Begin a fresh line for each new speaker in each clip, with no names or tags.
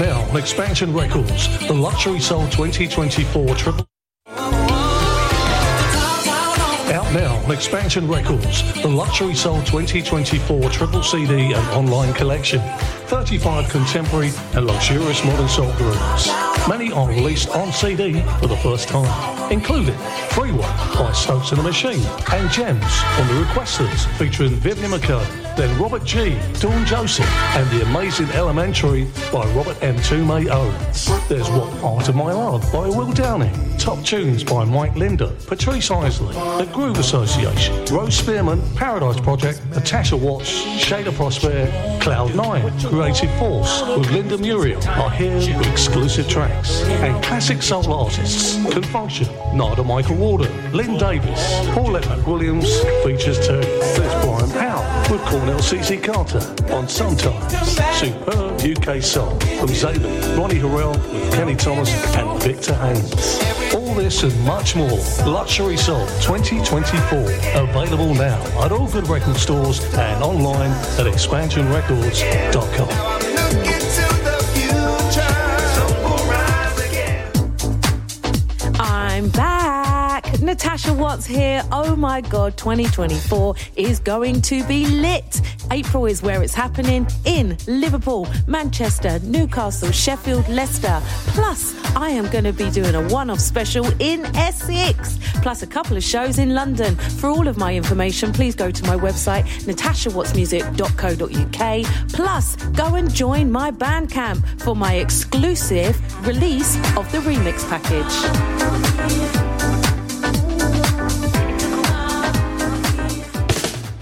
now on Expansion Records, the Luxury Soul 2024 Triple. Out now on Expansion Records, the Luxury Soul 2024 Triple CD and online collection. 35 contemporary and luxurious modern soul grooves. Many are released on CD for the first time, including Freeway by Stokes and the Machine and Gems on the Requesters featuring Vivian McCurdy, then Robert G, Dawn Joseph and The Amazing Elementary by Robert M. Toomey Owens. There's What Part of My Love by Will Downing, Top Tunes by Mike Linder, Patrice Isley, The Groove Association, Rose Spearman, Paradise Project, Natasha Watts, Shada Prosper, Cloud Nine, Creative Force with Linda Muriel are here with exclusive tracks. And classic soul artists can function. Narada Michael Walden, Lynn Davis, Paulette McWilliams features too. There's Brian Powell with Cornell CC Carter on Sometimes. Superb UK soul from Zayden, Ronnie Harrell with Kenny Thomas and Victor Haynes. All this and much more. Luxury Soul 2024. Available now at all good record stores and online at expansionrecords.com.
Natasha Watts here. Oh my God, 2024 is going to be lit. April is where it's happening in Liverpool, Manchester, Newcastle, Sheffield, Leicester. Plus, I am going to be doing a one off special in Essex, plus a couple of shows in London. For all of my information, please go to my website, natashawattsmusic.co.uk. Plus, go and join my Bandcamp for my exclusive release of the remix package.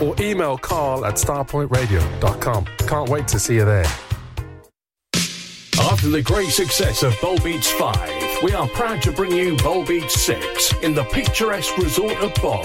or email carl at starpointradio.com. Can't wait to see you there.
After the great success of Bol Beats 5, we are proud to bring you Bol Beats 6 in the picturesque resort of Bol.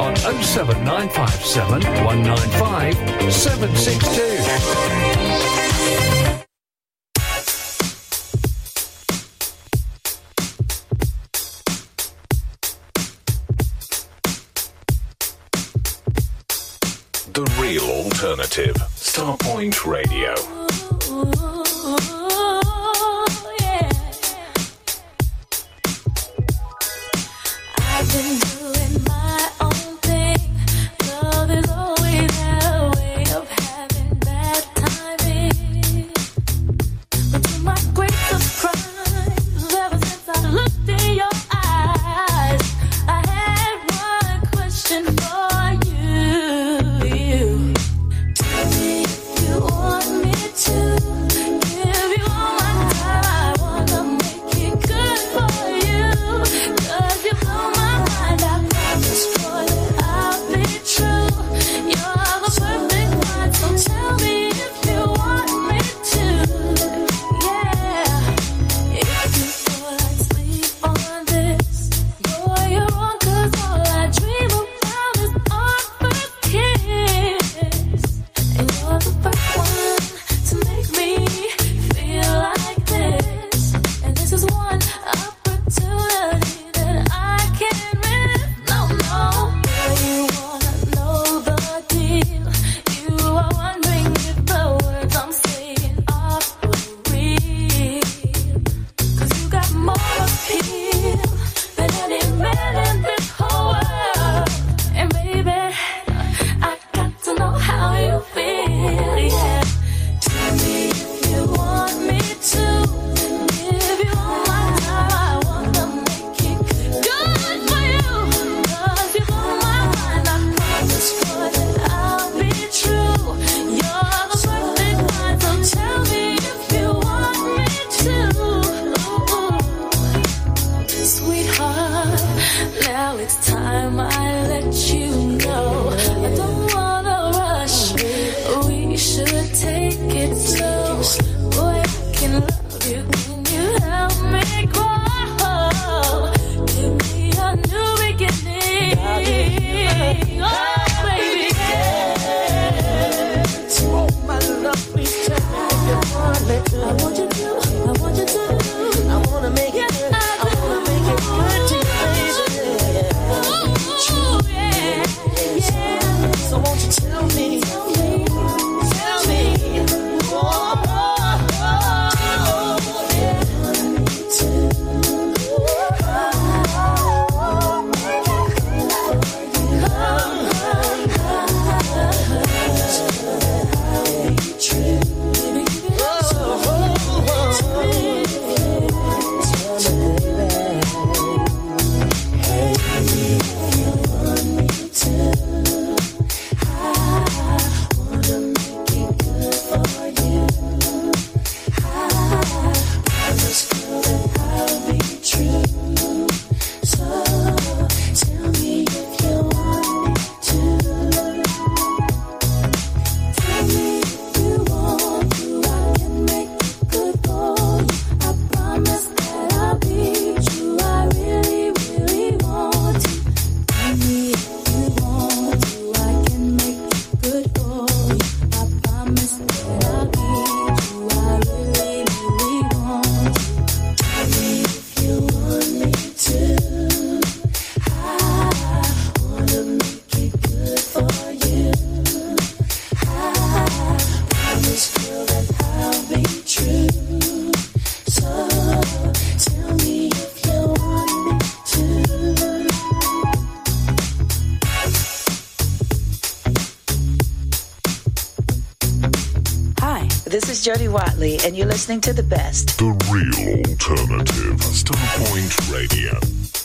07957 195 762.
The real alternative. Starpoint Radio.
I've been
Jody Watley, and you're listening to the best.
The Real Alternative. Starpoint Radio.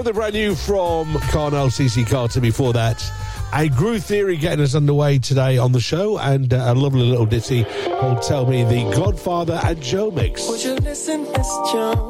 Something brand new from Cornell CC Carter before that. A Groove Theory getting us underway today on the show, and uh, a lovely little ditty called Tell Me the Godfather and Joe Mix.
Would you listen, Miss Joe?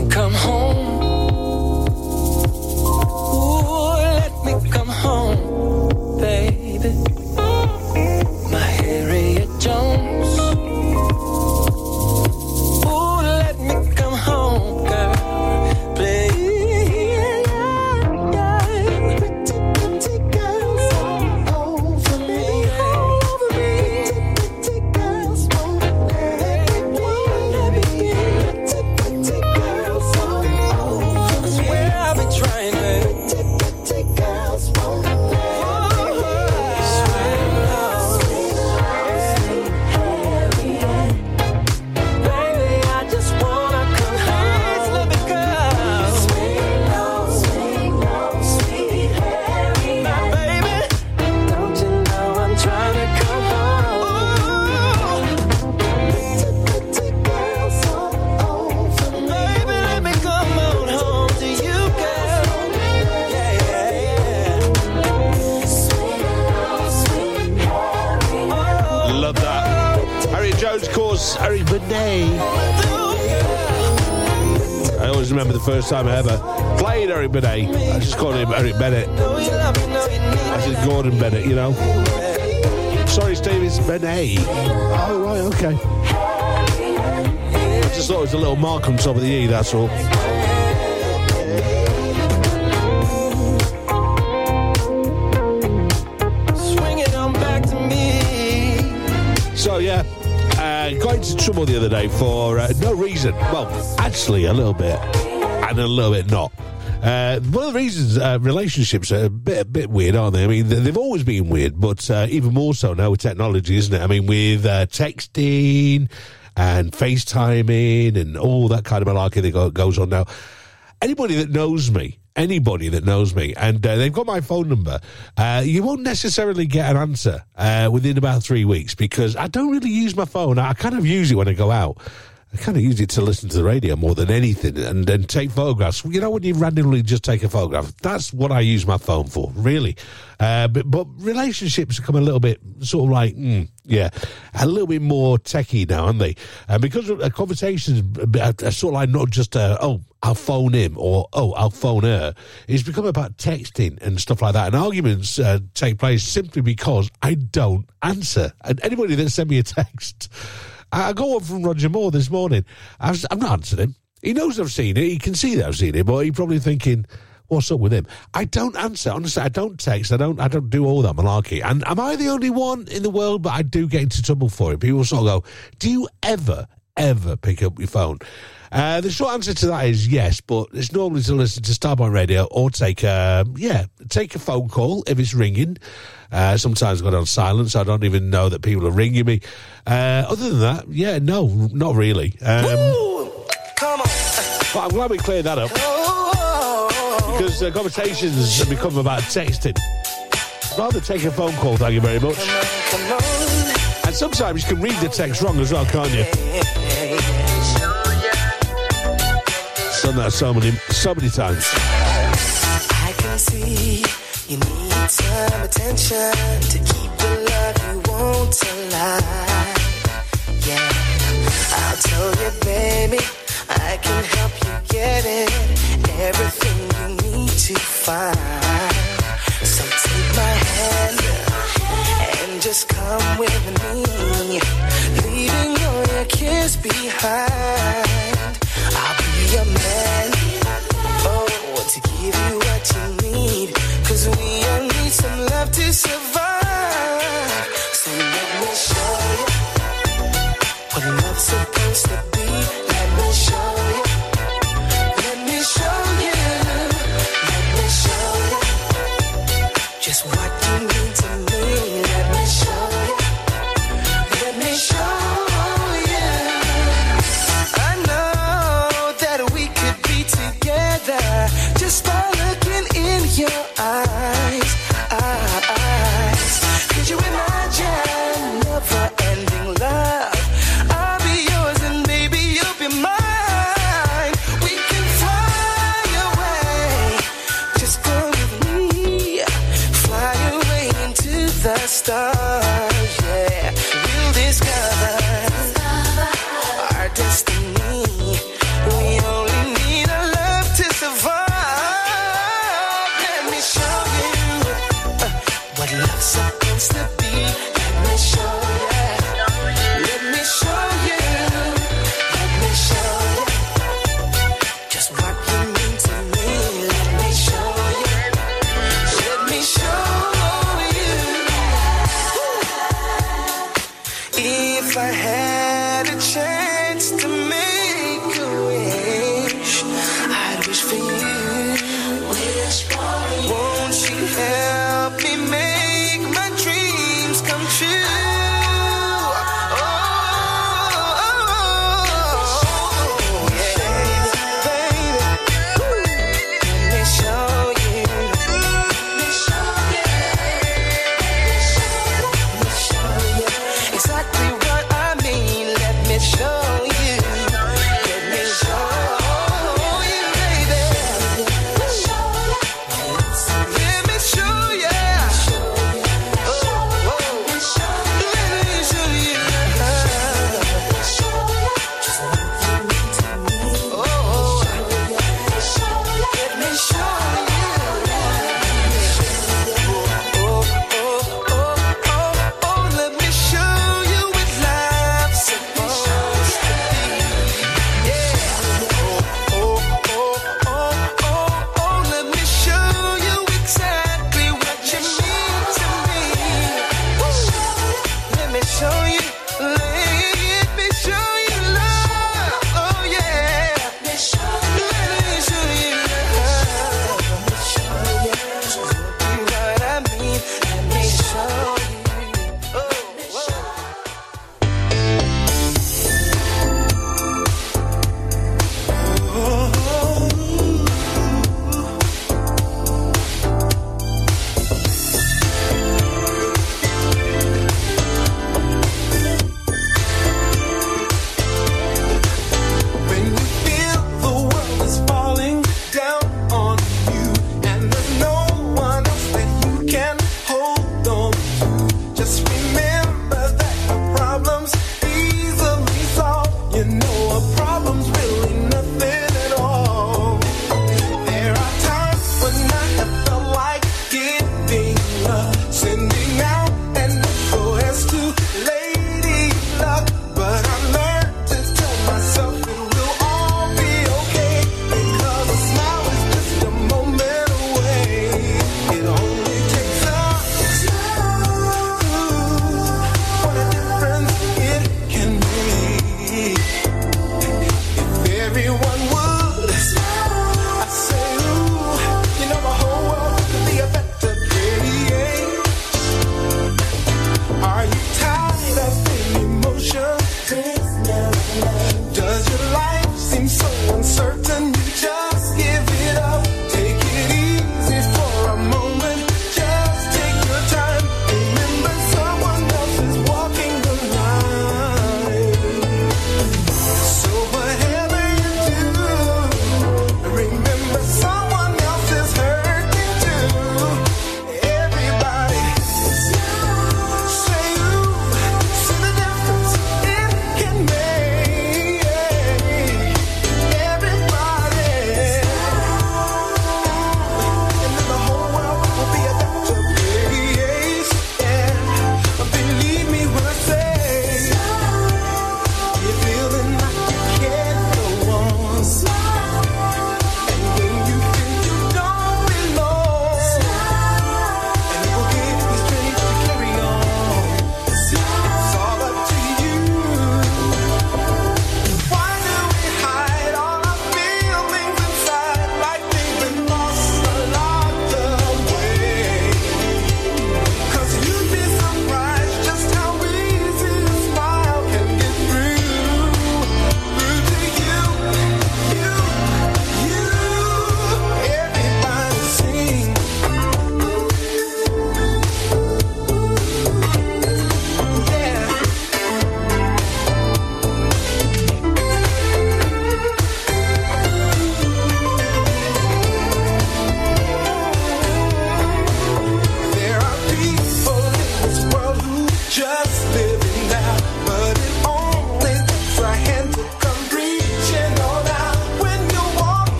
So, yeah,
uh, got into trouble the other day for uh, no reason. Well, actually, a little bit, and a little bit not. Uh, one of the reasons uh, relationships are a bit, a bit weird, aren't they? I mean, they've always been weird, but uh, even more so now with technology, isn't it? I mean, with uh, texting, and FaceTiming and all that kind of malarkey that go- goes on now. Anybody that knows me, anybody that knows me, and uh, they've got my phone number, uh, you won't necessarily get an answer uh, within about three weeks because I don't really use my phone. I kind of use it when I go out. I kind of use it to listen to the radio more than anything and then take photographs. You know, when you randomly just take a photograph, that's what I use my phone for, really. Uh, but, but relationships become a little bit sort of like, mm, yeah, a little bit more techie now, aren't they? And because uh, conversations are, sort of like not just, uh, oh, I'll phone him or, oh, I'll phone her. It's become about texting and stuff like that. And arguments uh, take place simply because I don't answer. And anybody that sent me a text, I got one from Roger Moore this morning. I was, I'm not answering him. He knows I've seen it. He can see that I've seen it, but he's probably thinking, "What's up with him?" I don't answer. Honestly, I don't text. I don't. I don't do all that malarkey. And am I the only one in the world? But I do get into trouble for it. People sort of go, "Do you ever, ever pick up your phone?" Uh, the short answer to that is yes, but it's normally to listen to Starpoint Radio or take a yeah, take a phone call if it's ringing. Uh, sometimes I got on silent, so I don't even know that people are ringing me. Uh, other than that, yeah, no, not really. Um,
Come on.
but I'm glad we cleared that up because uh, conversations have become about texting. Rather take a phone call, thank you very much. And sometimes you can read the text wrong as well, can't you? Done that so many, so many times.
You need some attention to keep the love you want alive. Yeah, I'll tell you, baby, I can help you get it. Everything you need to find. So take my hand and just come with me, leaving all your cares behind. I'll be your man. Oh, to give you what you need. Cause we all need some love to survive. So let me show you what love's supposed to be. Let me show you.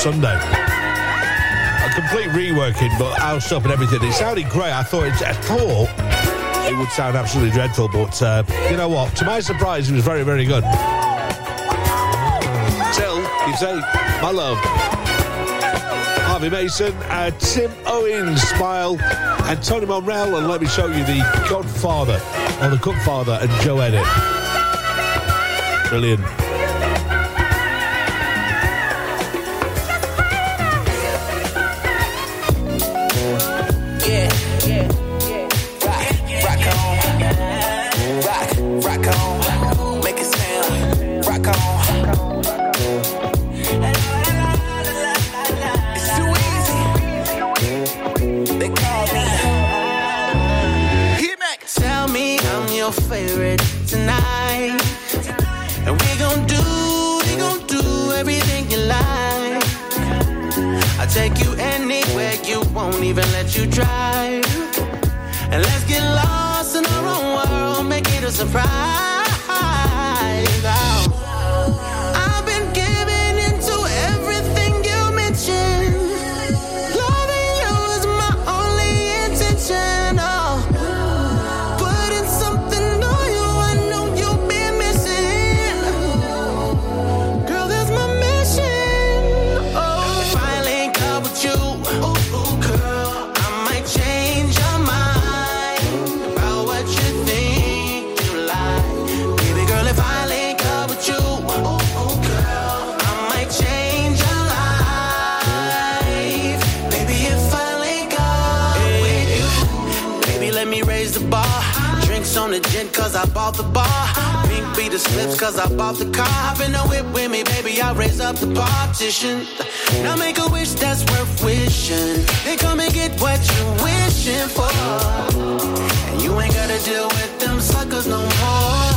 Sunday. A complete reworking, but housed up and everything. It sounded great. I thought it, I thought it would sound absolutely dreadful, but uh, you know what? To my surprise, it was very, very good. Till you say, my love. Harvey Mason, uh, Tim Owens, Smile, and Tony Monrell, and let me show you the Godfather, or the Cookfather, and Joe Edit. Brilliant.
take you anywhere you won't even let you drive. And let's get lost in our own world, make it a surprise. I bought the bar. Pink be the slips cause I bought the car. Hop in the whip with me, baby, I raise up the partition. Now make a wish that's worth wishing. They come and get what you're wishing for. And you ain't gotta deal with them suckers no more.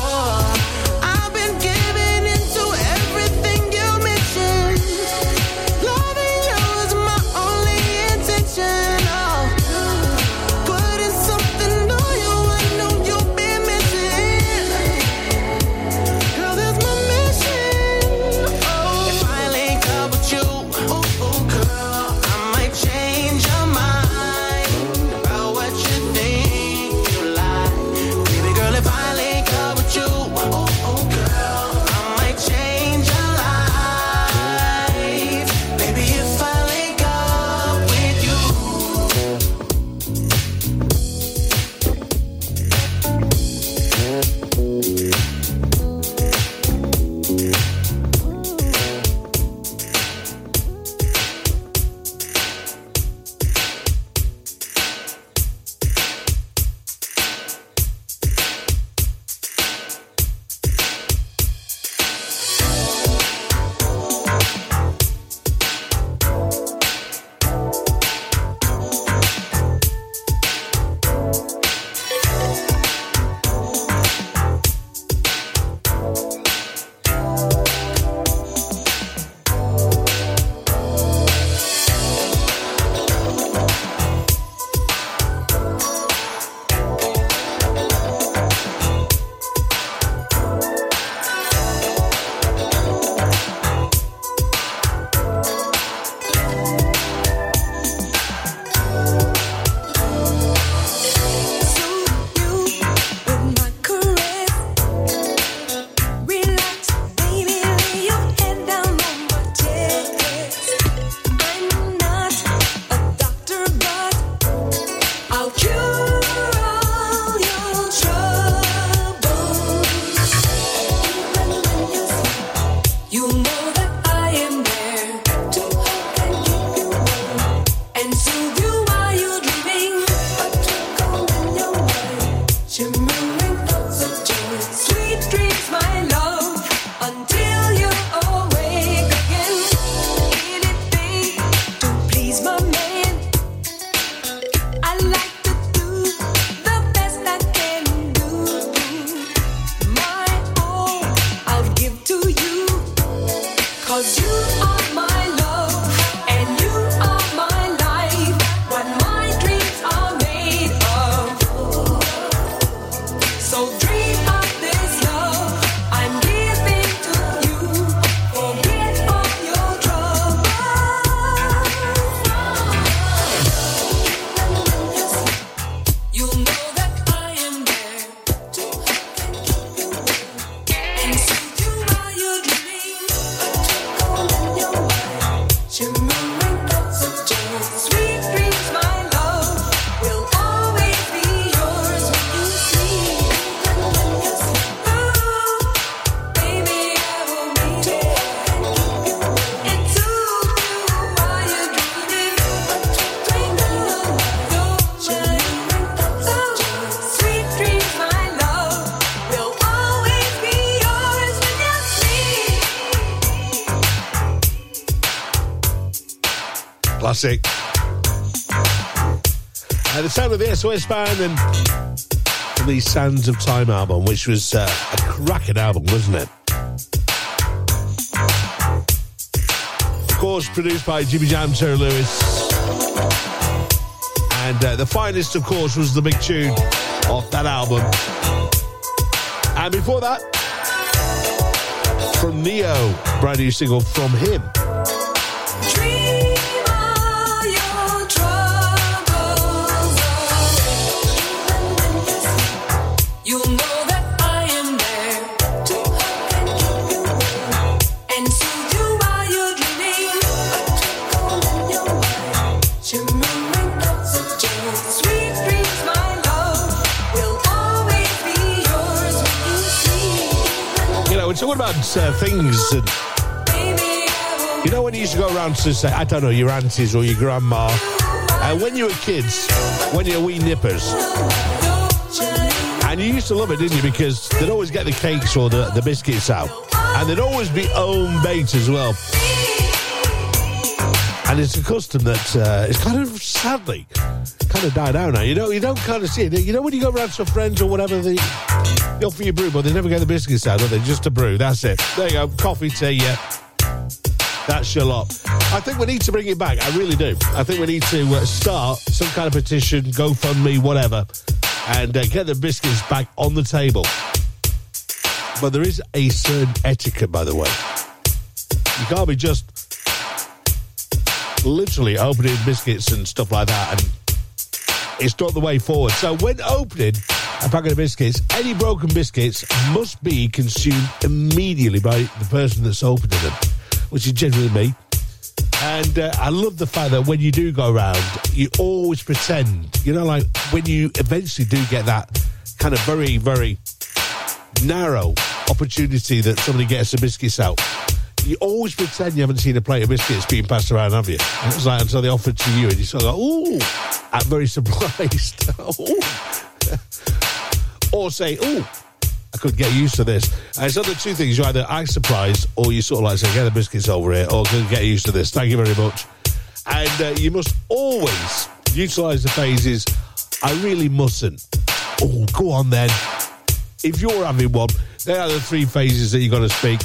Band and from the Sands of Time album, which was uh, a cracking album, wasn't it? Of course, produced by Jimmy Jam, Terry Lewis. And uh, the finest, of course, was the big tune off that album. And before that, from Ne-Yo, brand new single from him. About uh, things and You know when you used to go around to say, I don't know, your aunties or your grandma, and when you were kids, when you were wee nippers, and you used to love it, didn't you? Because they'd always get the cakes or the, the biscuits out, and they'd always be home baked as well. And it's a custom that uh, it's kind of sadly kind of died out now. You know, you don't kind of see it. You know when you go around to friends or whatever, they, they offer you brew, but they never get the biscuits out, do they? Just a brew. That's it. There you go. Coffee, tea, yeah. That's your lot. I think we need to bring it back. I really do. I think we need to uh, start some kind of petition, GoFundMe, whatever, and uh, get the biscuits back on the table. But there is a certain etiquette, by the way. You can't be just literally opening biscuits and stuff like that, and it's not the way forward. So when opening a packet of biscuits, any broken biscuits must be consumed immediately by the person that's opening them, which is generally me. And uh, I love the fact that when you do go around, you always pretend, you know, like when you eventually do get that kind of very, very narrow opportunity that somebody gets the biscuits out. You always pretend you haven't seen a plate of biscuits being passed around, have you? And It's like until they offer it to you, and you sort of go, "Ooh," I'm very surprised. Or say, "Ooh, I could get used to this." And it's other two things: you either act surprised, or you sort of like say, "Get the biscuits over here," or "Could get used to this." Thank you very much. And uh, you must always utilise the phases. I really mustn't. Oh, go on then if you're having one, they are the three phases that you've got to speak.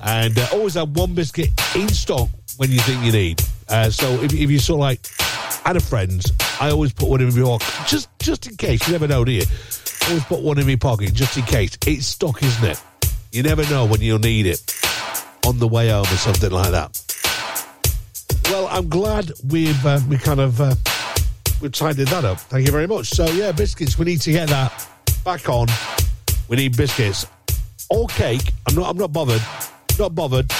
And uh, always have one biscuit in stock when you think you need. Uh, so if, if you sort of like had a friend, I always put one in pocket just just in case. You never know, do you? Always put one in my pocket just in case. It's stock, isn't it? You never know when you'll need it on the way home or something like that. Well, I'm glad we've uh, we kind of uh, we've tidied that up. Thank you very much. So yeah, biscuits. We need to get that back on. We need biscuits or cake. I'm not. I'm not bothered. Not bothered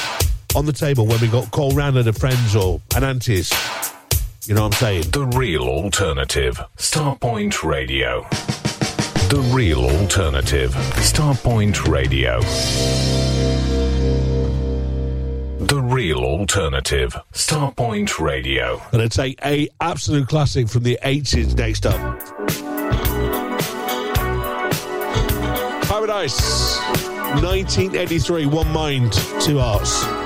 on the table when we got call round to the friends or an aunties. You know what I'm saying?
The real alternative. Starpoint Radio. The real alternative. Starpoint Radio. The real alternative. Starpoint Radio.
And it's take a absolute classic from the 80s next up. Paradise, 1983. One mind, two hearts.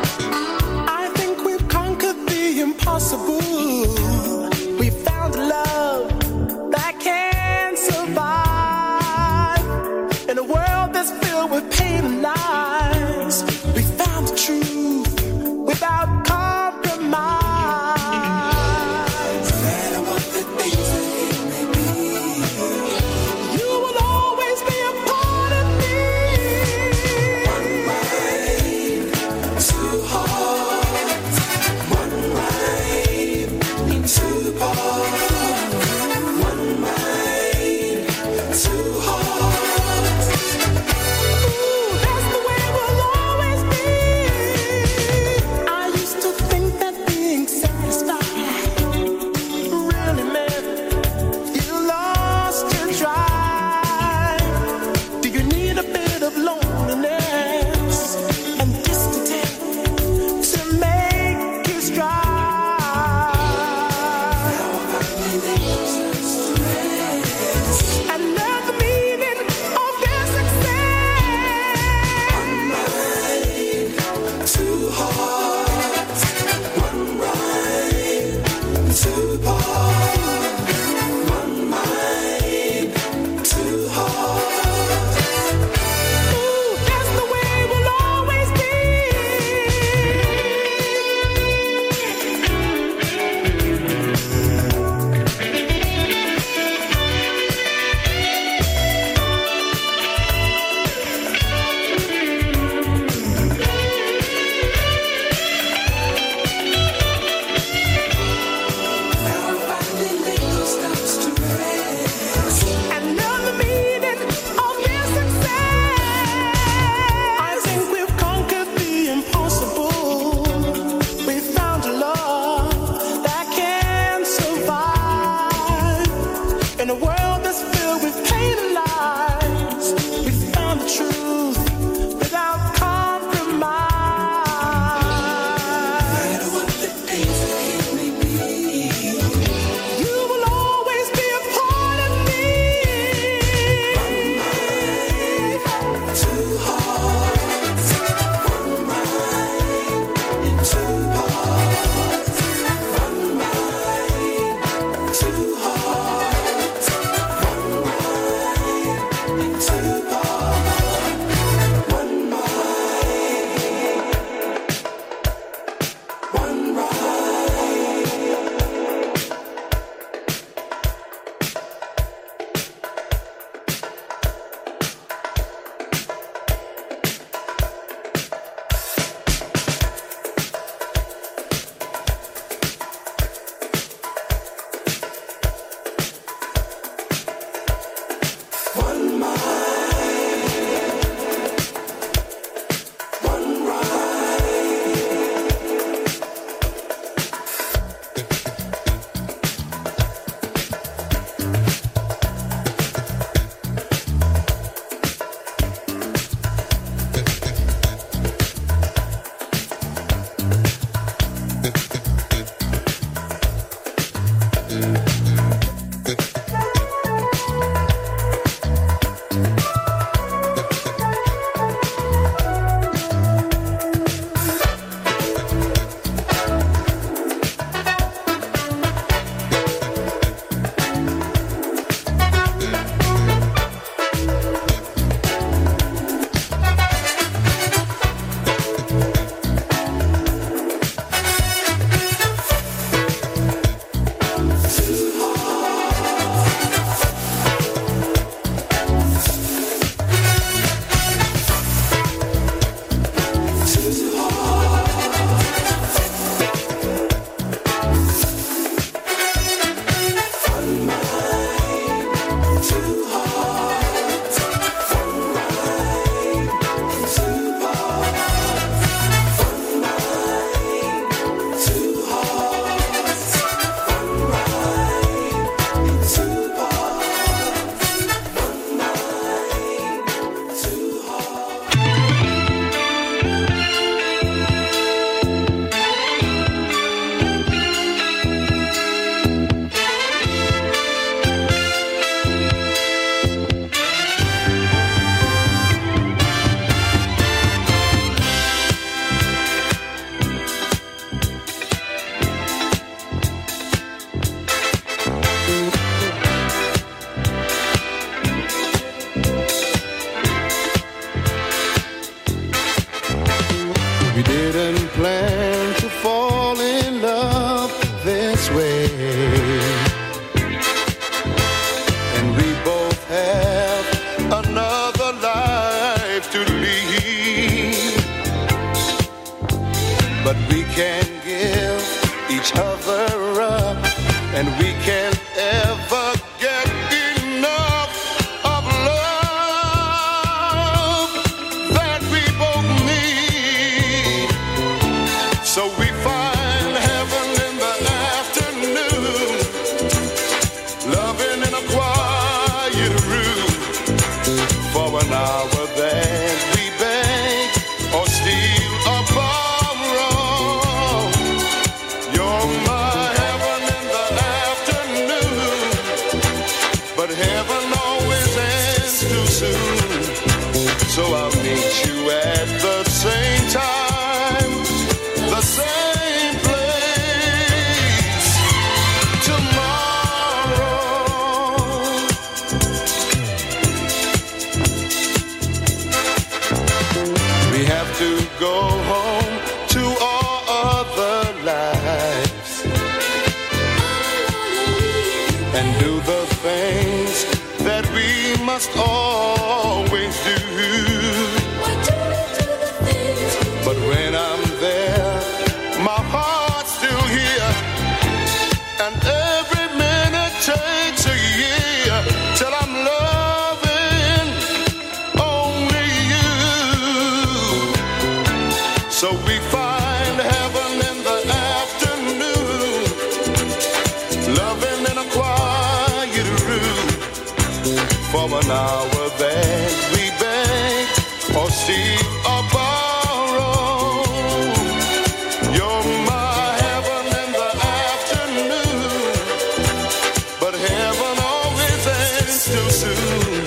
we
beg or seek or borrow. You're my heaven in the afternoon, but heaven always ends too soon.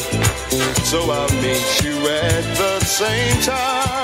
So I'll meet you at the same time.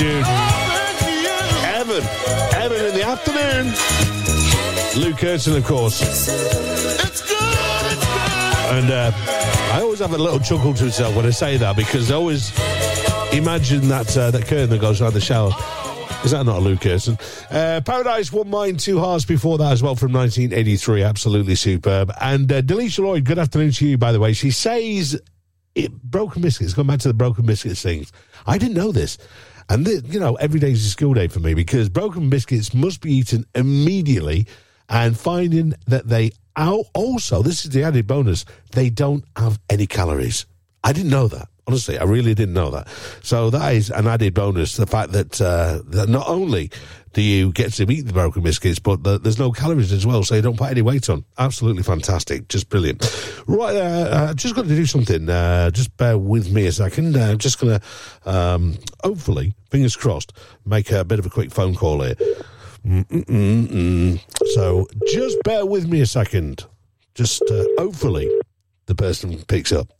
Evan. Evan in the afternoon.
Lew Kirton, of course.
It's good, it's good.
And uh, I always have a little chuckle to myself when I say that because I always imagine that uh, that curtain that goes around the shower. Is that not Luke Kirsten? Uh, Paradise, One Mind, Two Hearts before that as well from 1983. Absolutely superb. And uh, Delisha Lloyd, good afternoon to you, by the way. She says, it, Broken Biscuits, going back to the Broken Biscuits things. I didn't know this. And, you know, every day is a school day for me because broken biscuits must be eaten immediately and finding that they out also, this is the added bonus, they don't have any calories. I didn't know that. Honestly, I really didn't know that. So that is an added bonus. The fact that, uh, that not only do you get to eat the broken biscuits, but the, there's no calories as well, so you don't put any weight on. Absolutely fantastic. Just brilliant. Right, uh, uh, just got to do something. Uh, just bear with me a second. Uh, I'm just going to, um, hopefully, fingers crossed, make a bit of a quick phone call here. Mm-mm-mm-mm. So just bear with me a second. Just uh, hopefully the person picks up.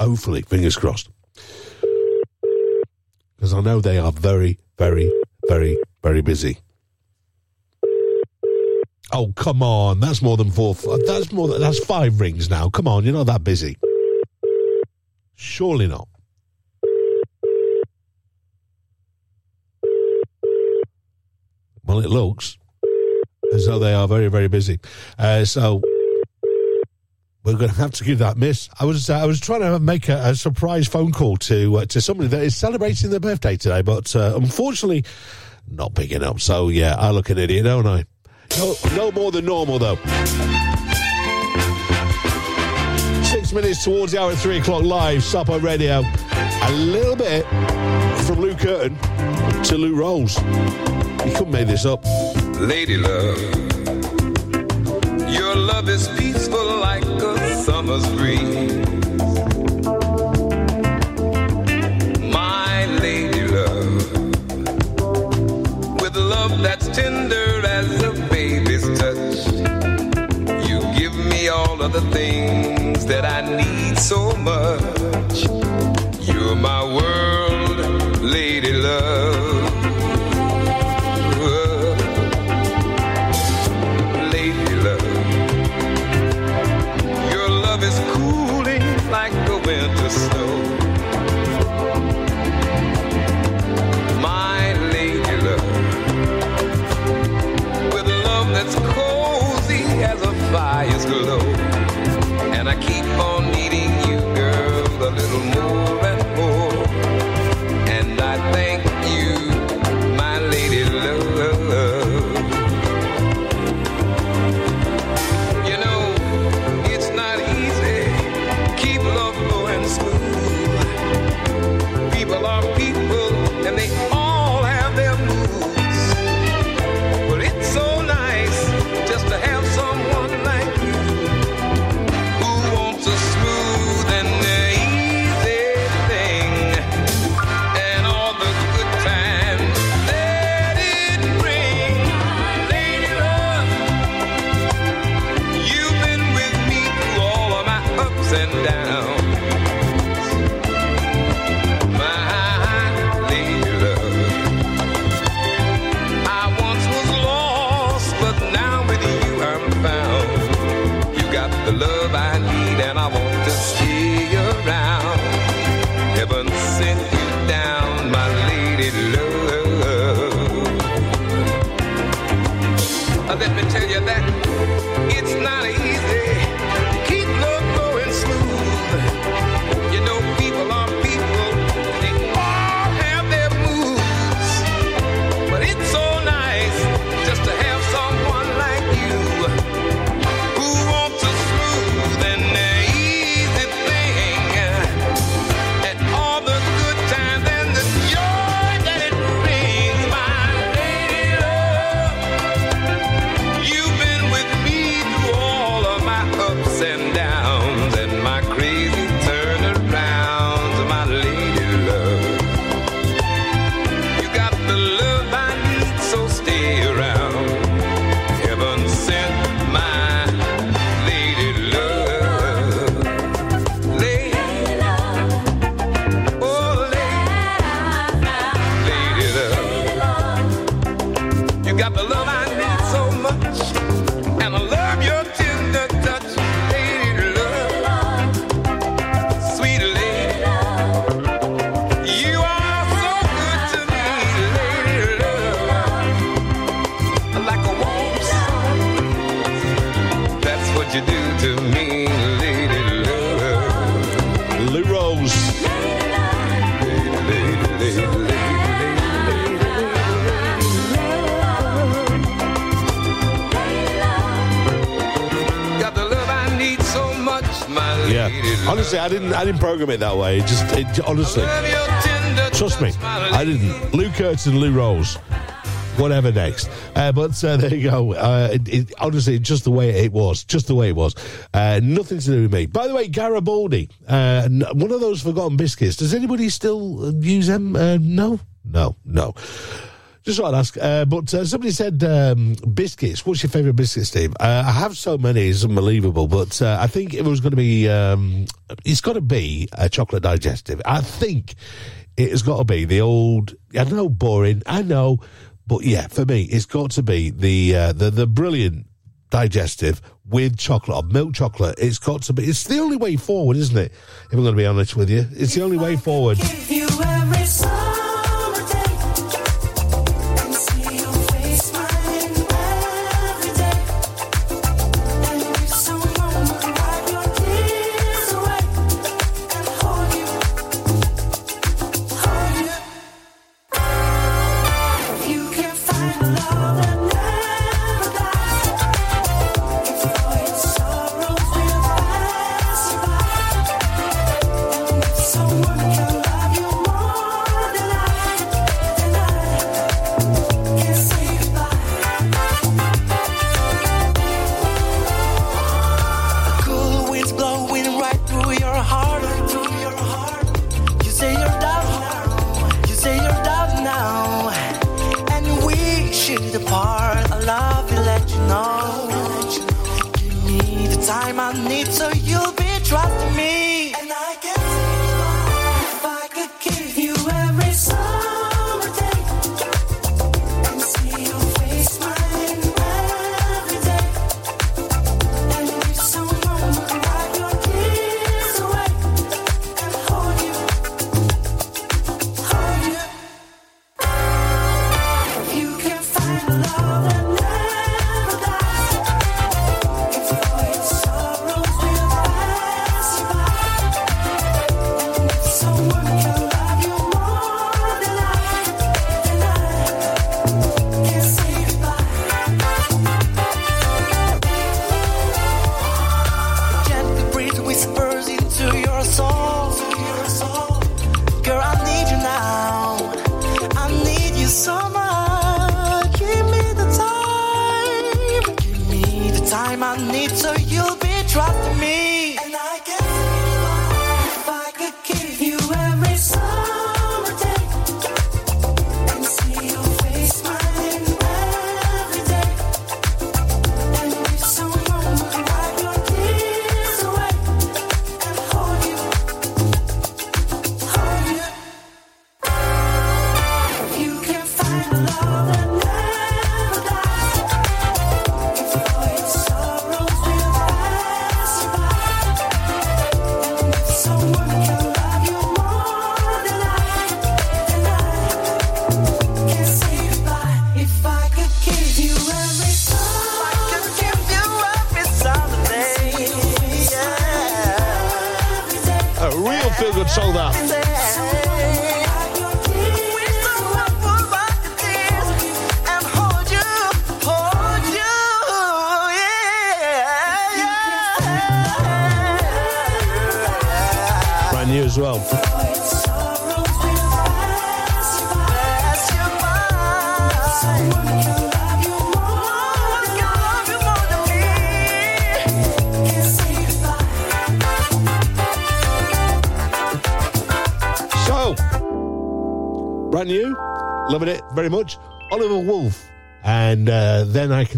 Hopefully, fingers crossed. Because I know they are very, very, very, very busy. Oh, come on. That's more than four. That's more than, that's five rings now. Come on, you're not that busy. Surely not. Well, it looks as though they are very, very busy. Uh, so we're going to have to give that miss. I was uh, I was trying to make a, a surprise phone call to uh, to somebody that is celebrating their birthday today, but uh, unfortunately, not picking up. So yeah, I look an idiot, don't I? No, no more than normal though. Six minutes towards the hour at three o'clock live, Supper Radio. A little bit from Lew Kirton to Lou Rawls. You couldn't make this up.
Lady love, your love is peaceful like a summer's breeze. My lady love, with love that's tender as a baby's touch, you give me all of the things that I need so much. You're my world, lady love. Fire's glow. And I keep on needing you, girl, a little more more. I
it that way. It just, it, honestly, trust me, I didn't. Lew Kirton, Lou Rawls. Whatever next, uh, but uh, there you go. Uh, it, it, honestly, just the way it was, just the way it was. Uh, nothing to do with me. By the way, Garibaldi, uh, one of those forgotten biscuits. Does anybody still use them? Uh, no, no, no. Just thought I'd ask. But somebody said um, biscuits. What's your favourite biscuit, Steve? I have so many, it's unbelievable. But I think it was going to be. Um, it's got to be a chocolate digestive. I think it has got to be the old. I know, boring. I know, but yeah, for me, it's got to be the uh, the the brilliant digestive with chocolate or milk chocolate. It's got to be. It's the only way forward, isn't it? If I'm going to be honest with you, it's the only way forward.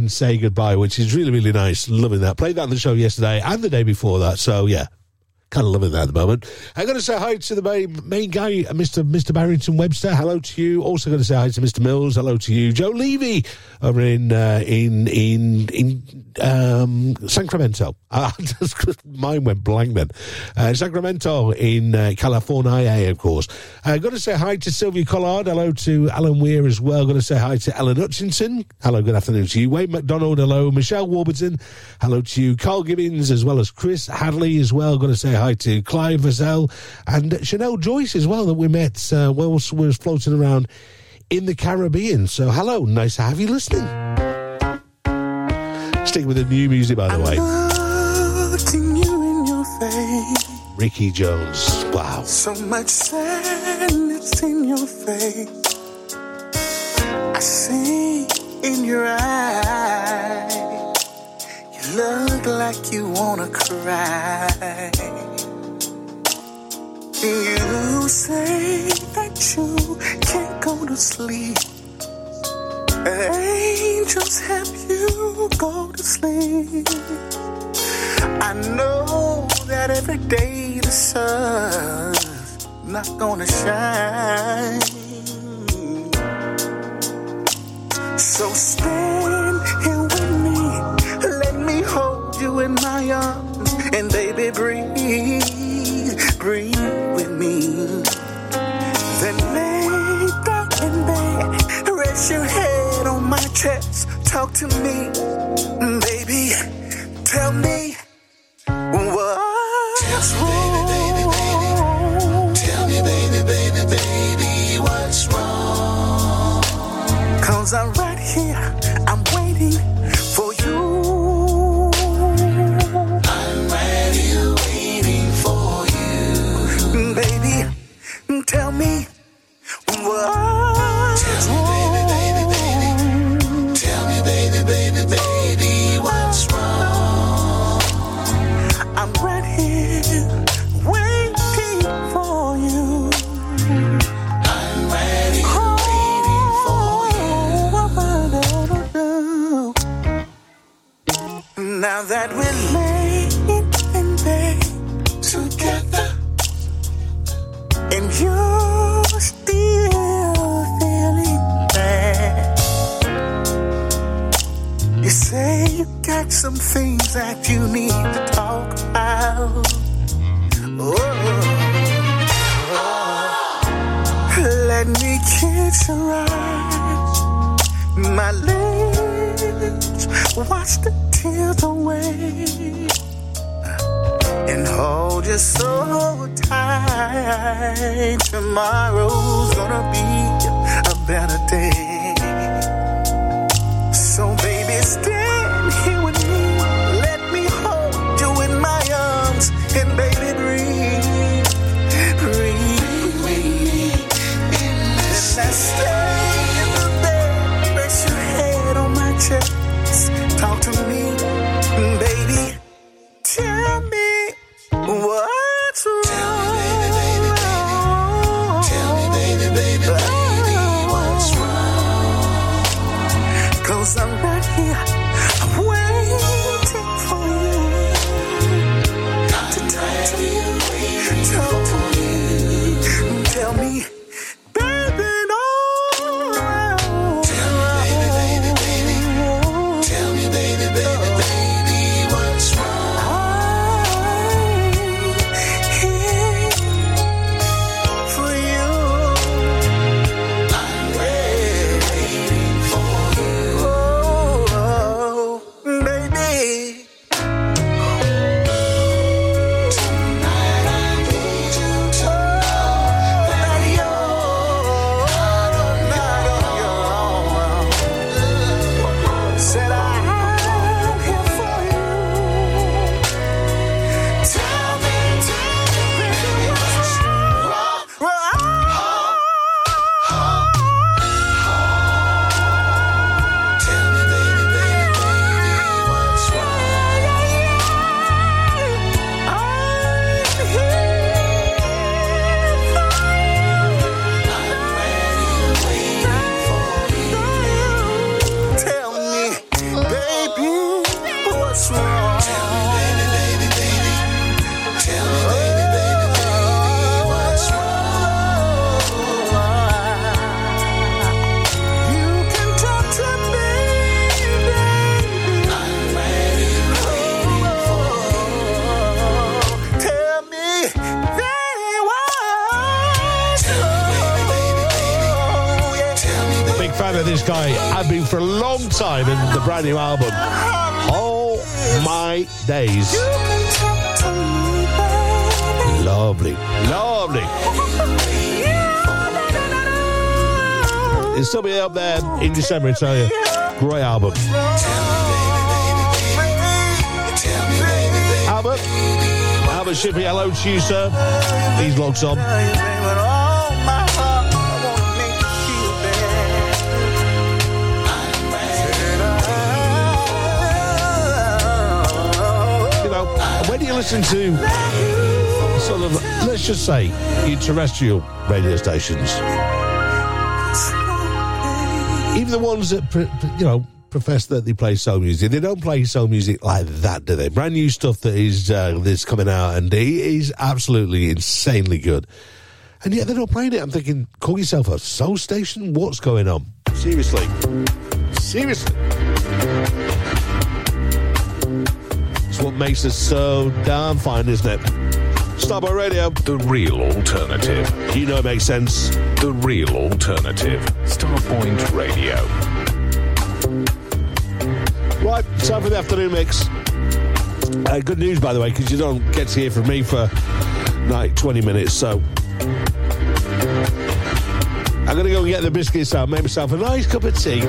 Say goodbye,
which is really, really nice. Loving that. Played that on the show yesterday and the day before that. So, yeah, kind of loving that at the moment. I'm going to say hi to the main, main guy, Mr. Mr. Barrington Webster. Hello to you. Also going to say hi to Mr. Mills. Hello to you, Joe Levy over in uh, in in in um, Sacramento. Uh, Mine went blank then. Uh, Sacramento in uh, California, of course. Uh, got to say hi to Sylvia Collard. Hello to Alan Weir as well. Got to say hi to Ellen Hutchinson. Hello, good afternoon to you. Wayne McDonald. Hello, Michelle Warburton. Hello to you, Carl Gibbons, as well as Chris Hadley as well. Got to say hi to Clive Vazel and Chanel Joyce as well that we met uh, whilst we were floating around in the Caribbean. So hello, nice to have you listening. Stick with the new music, by the way. Ricky Jones. Wow.
So much sadness in your face. I see in your eyes. You look like you wanna cry. You say that you can't go to sleep. Angels help you go to sleep. I know that every day the sun's not gonna shine. So stand here with me, let me hold you in my arms, and baby, breathe, breathe with me. Then lay down in bed, rest your head on my chest, talk to me, baby, tell me.
time in the brand new album. All my days. Lovely, lovely. It's somebody up there in December, I tell you. Great album. Albert, Albert Shippy, hello to you, sir. These logs on. Listen to sort of, let's just say, your terrestrial radio stations, even the ones that, you know, profess that they play soul music, they don't play soul music like that, do they? Brand new stuff that is uh, that's coming out, and it is absolutely insanely good. And yet they're not playing it. I'm thinking, call yourself a soul station? What's going on? Seriously. Seriously. What makes us so damn fine, isn't it? Starpoint Radio.
The real alternative.
You know it makes sense.
The real alternative. Starpoint Radio.
Right, time for the afternoon mix. Uh, good news, by the way, because you don't get to hear from me for like 20 minutes, so. I'm going to go and get the biscuits out, make myself a nice cup of tea.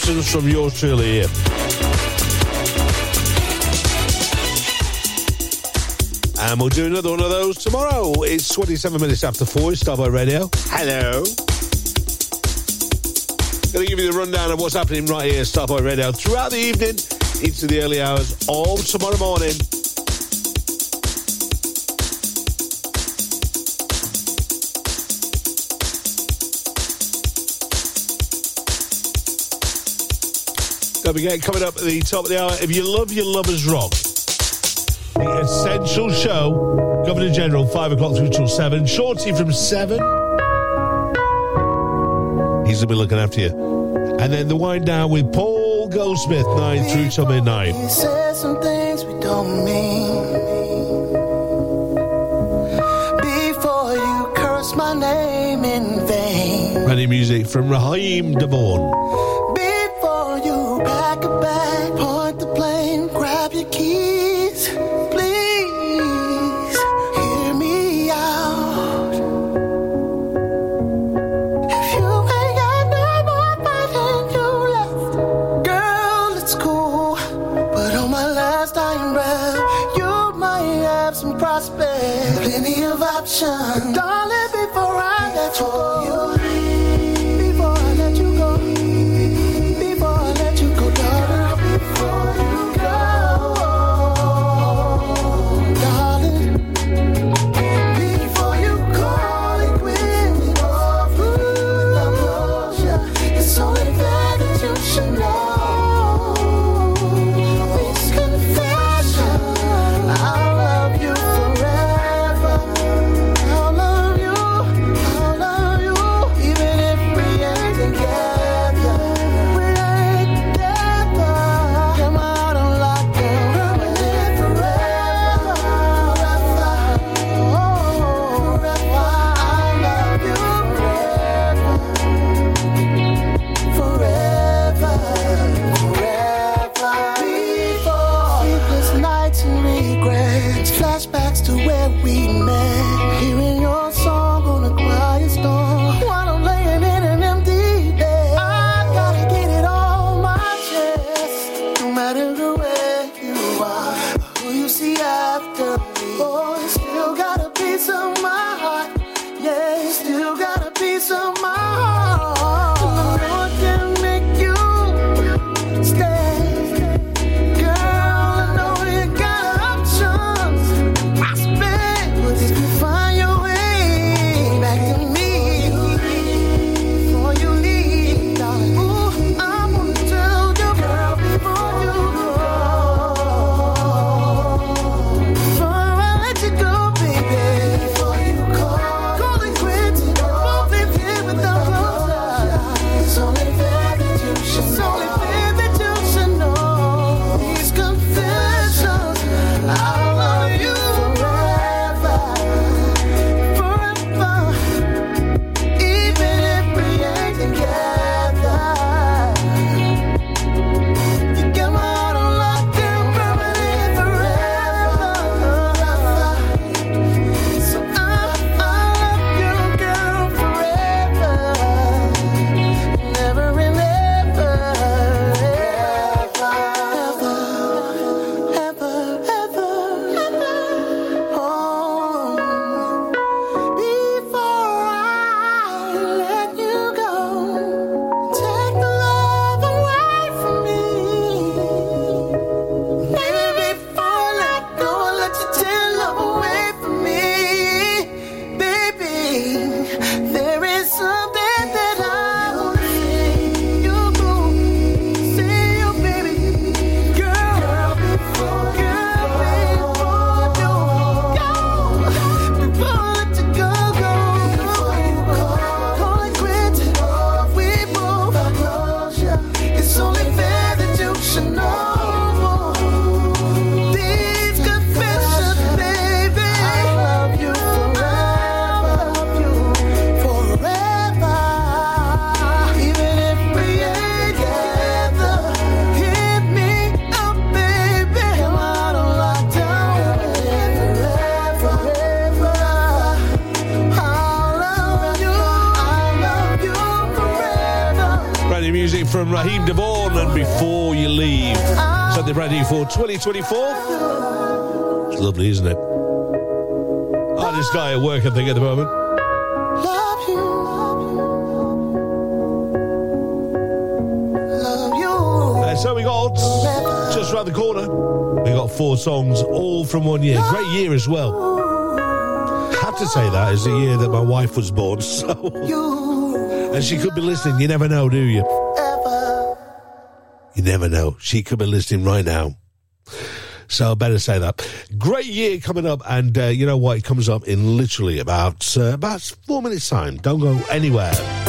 From
yours truly here. And we'll do another one of those tomorrow. It's 27 minutes after four. Starpoint Radio. Hello. Going to give you the rundown of what's happening right here Starpoint Radio throughout the evening into the early hours of tomorrow morning. Don't forget, coming up at the top of the hour, if you love your lovers rock, the Essential Show, Governor General, 5 o'clock through till 7. Shorty from 7. He's going to be looking after you. And then the wind down with Paul Goldsmith, 9 through till midnight.
He says some things we don't mean. Before you curse my name in vain.
Ready music from Raheem
DeVaughn. 2024. It's lovely, isn't it? I just guy at work, I think, at the moment.
Love you, love you,
so we got just around the corner. We got four songs, all from one year. Great year as well. Had to say that is the year that my wife was born, so and she could be listening. You never know, do you? You never know. She could be listening right now so I better say that. Great year coming up, and uh, you know what? It comes up in literally about uh, about four minutes time. Don't go anywhere.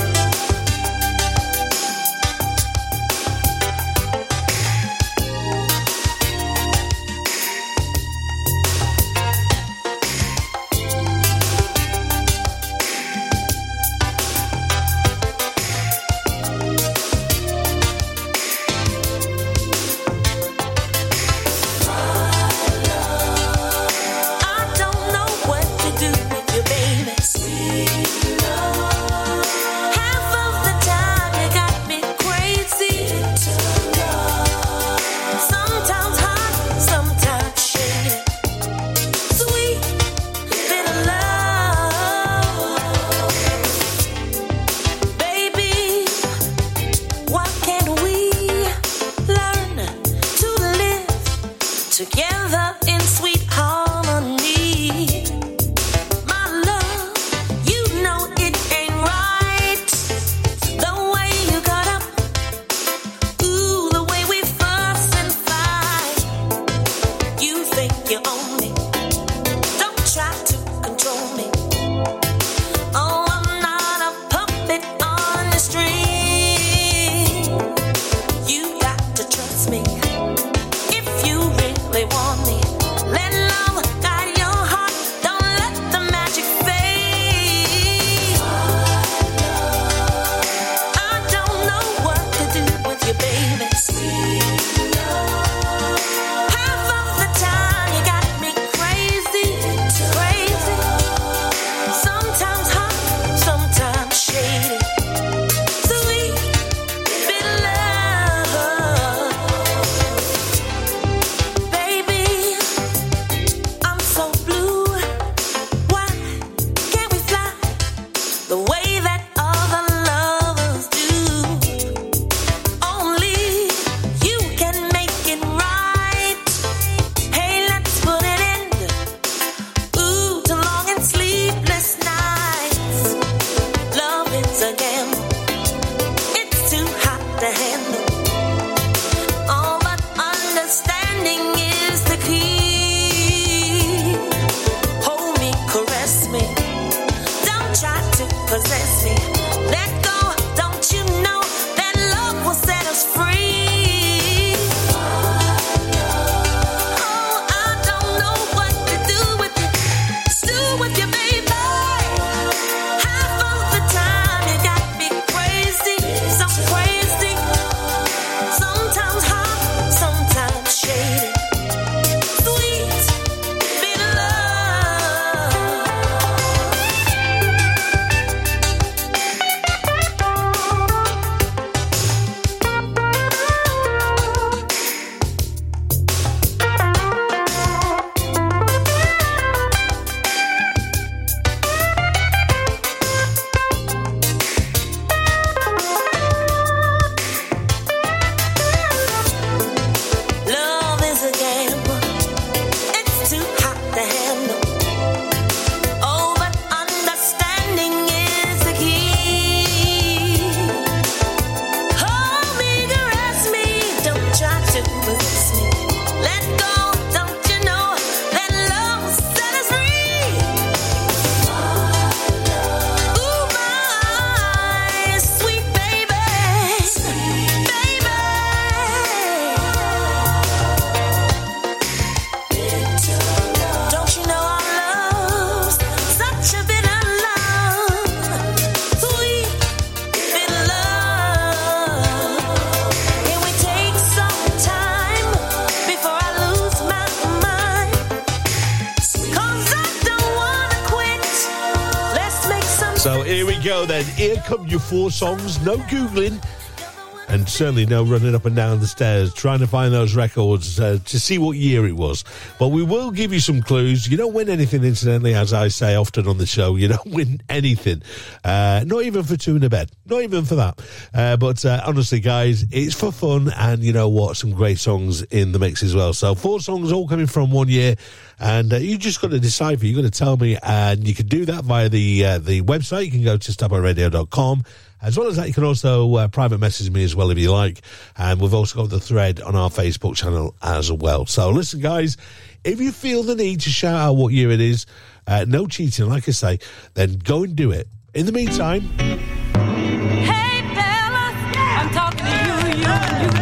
Your
four songs, no Googling,
and certainly no running up and down the stairs trying to find those records uh, to see what year it was. But we will give you some clues. You don't win anything, incidentally, as I say often on the show. You don't win anything uh, not even for two in a bed, not even for that. Uh, but uh, honestly, guys, it's for fun, and you know what? Some great songs in the mix as well. So four songs all coming from one year. And uh, you just got to decipher. You've got to tell me, and you can do that via the uh, the website. You can go to starpointradio.com. As well as that, you can also uh, private message me as well if you like. And we've also got the thread on our Facebook channel as well. So listen, guys, if you feel the need to shout out what year it is, uh, no cheating, like I say, then go and do it. In the meantime,
Hey I'm talking to you, you, you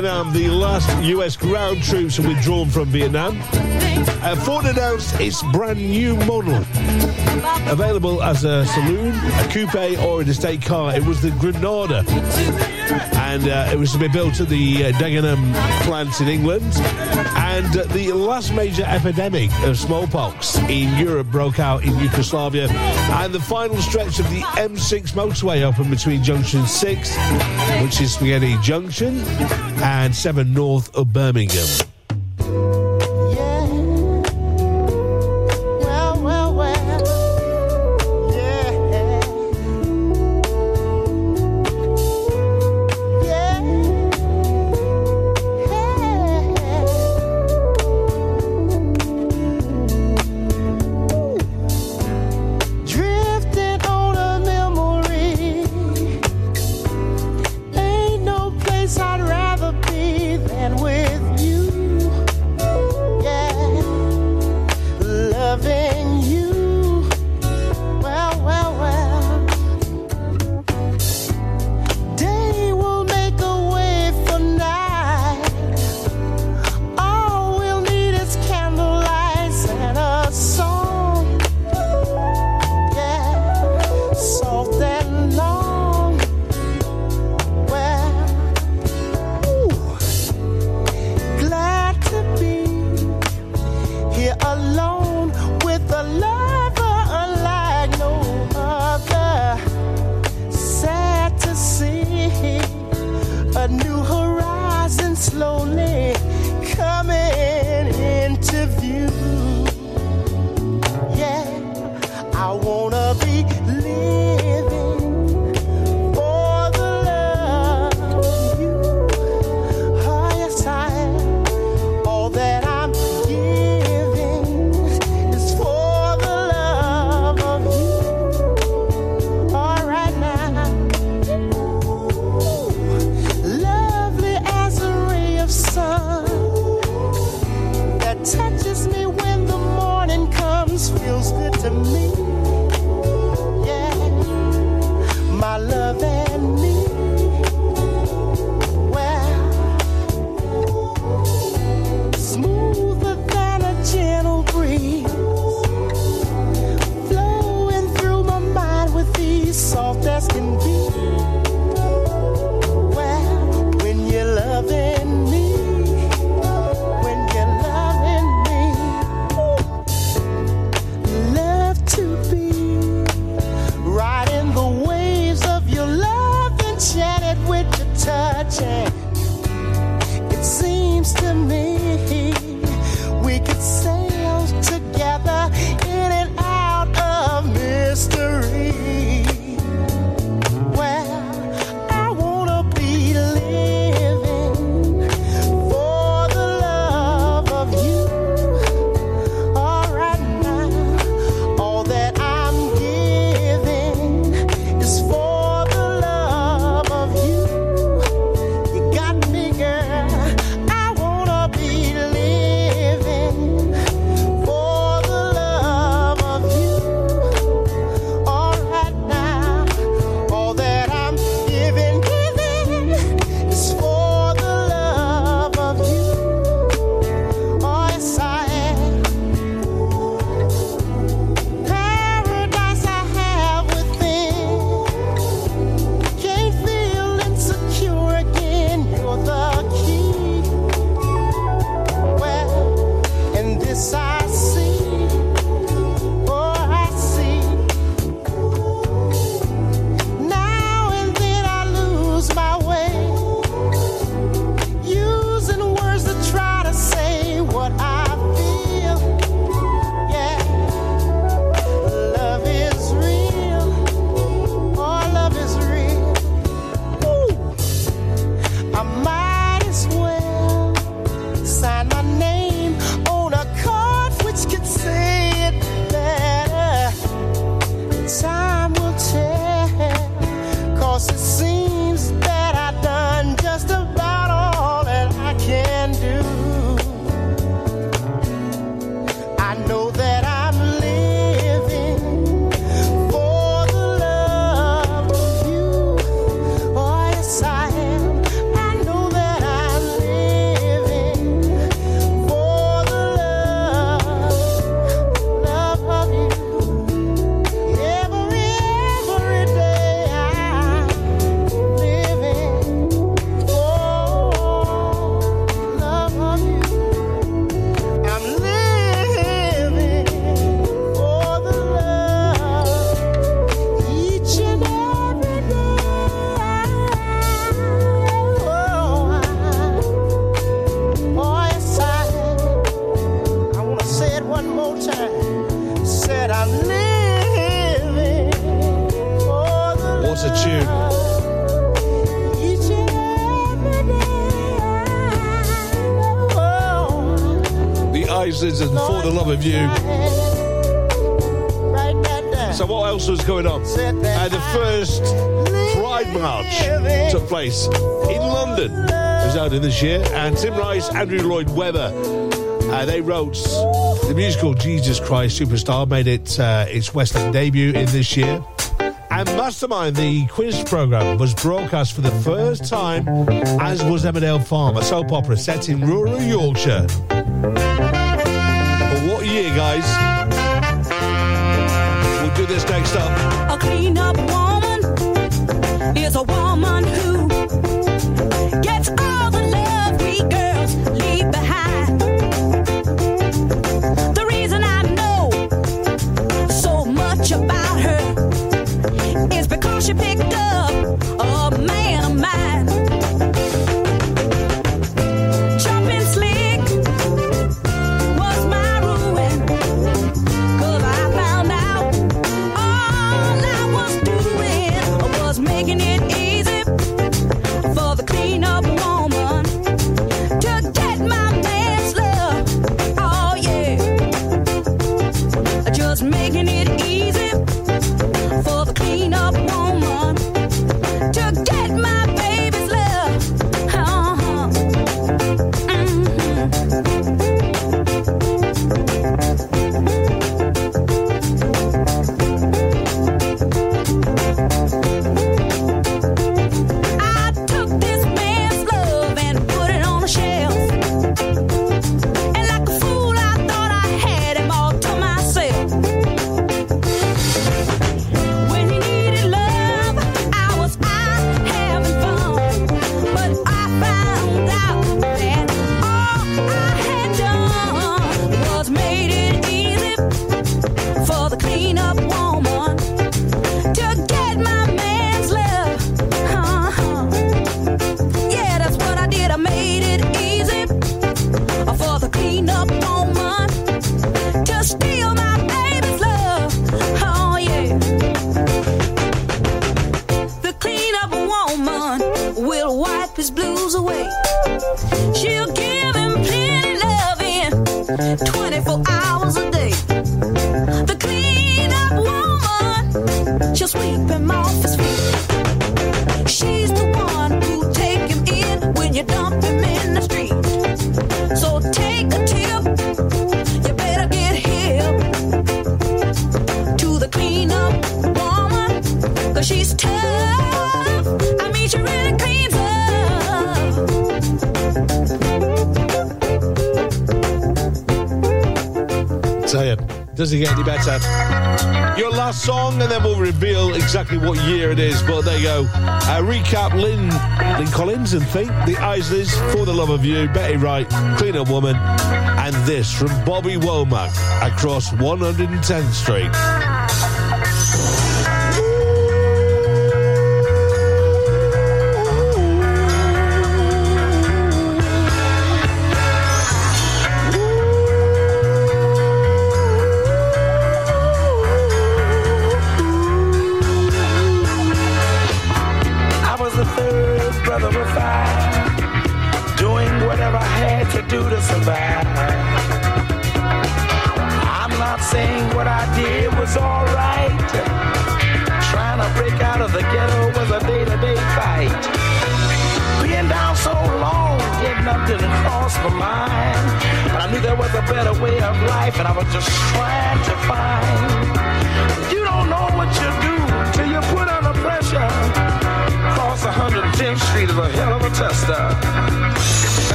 Vietnam, the last US ground troops are withdrawn from Vietnam. Uh, Ford announced its brand new model. Available as a saloon, a coupe, or an estate car. It was the Granada. And uh, it was to be built at the uh, Dagenham plant in England. And the last major epidemic of smallpox in Europe broke out in Yugoslavia. And the final stretch of the M6 motorway opened between Junction 6, which is Spaghetti Junction, and 7 north of Birmingham.
Andrew Lloyd Webber. Uh, they wrote the musical Jesus Christ Superstar, made it uh, its West End debut in this year. And Mastermind, the quiz program, was broadcast for the first time, as was Emmerdale Farm, a soap opera set in rural Yorkshire.
doesn't get any better. Your last song, and then we'll reveal exactly what year it is. But there you go. Recap Lynn, Lynn Collins and Think, The Isleys, For the Love of You, Betty Wright, Clean Up Woman, and this from Bobby Womack across 110th Street.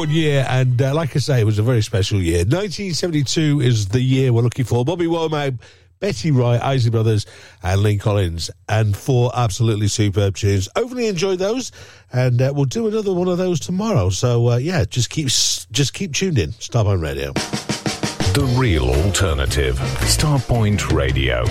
one
year, and uh, like I say, it was a very special year. 1972 is the year we're looking for. Bobby Womack, Betty Wright, Isley Brothers, and Lynn Collins, and four absolutely superb tunes. Hopefully, enjoy those, and uh, we'll do another one of those tomorrow. So, uh, yeah, just keep just keep tuned in. Starpoint Radio,
the real alternative. Starpoint Radio.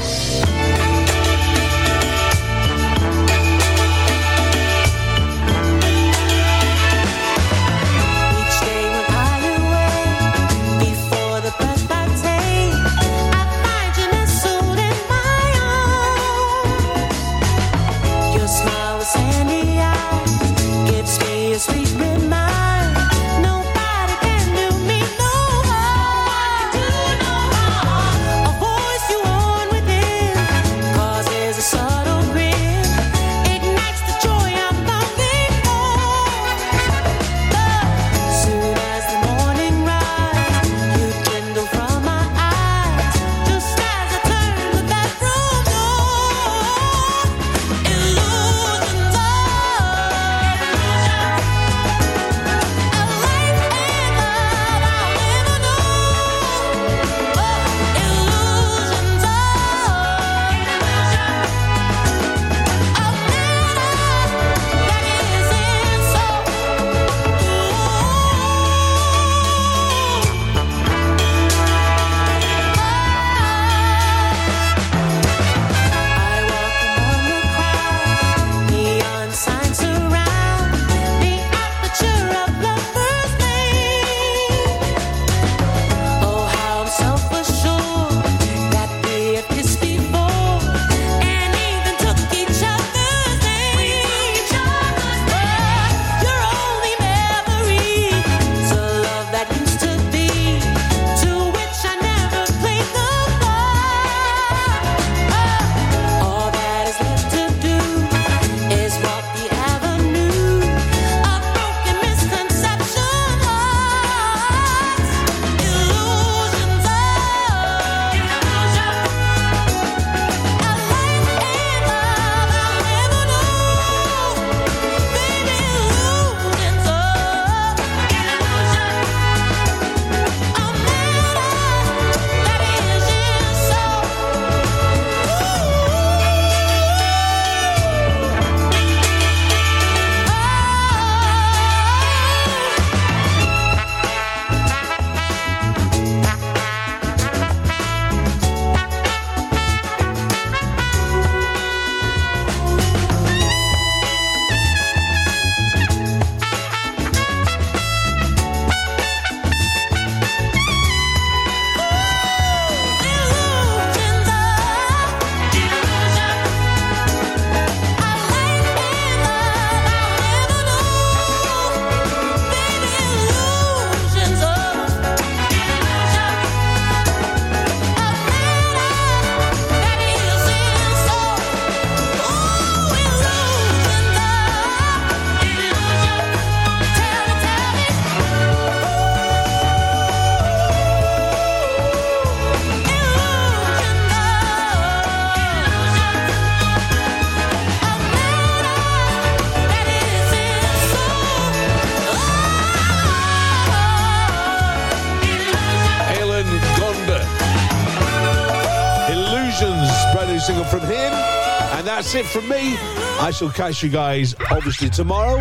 that's it from me. I shall catch you guys obviously tomorrow.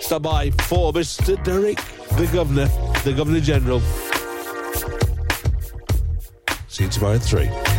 Stop by for Mr. Derek, the Governor, the Governor General. See you tomorrow at
3.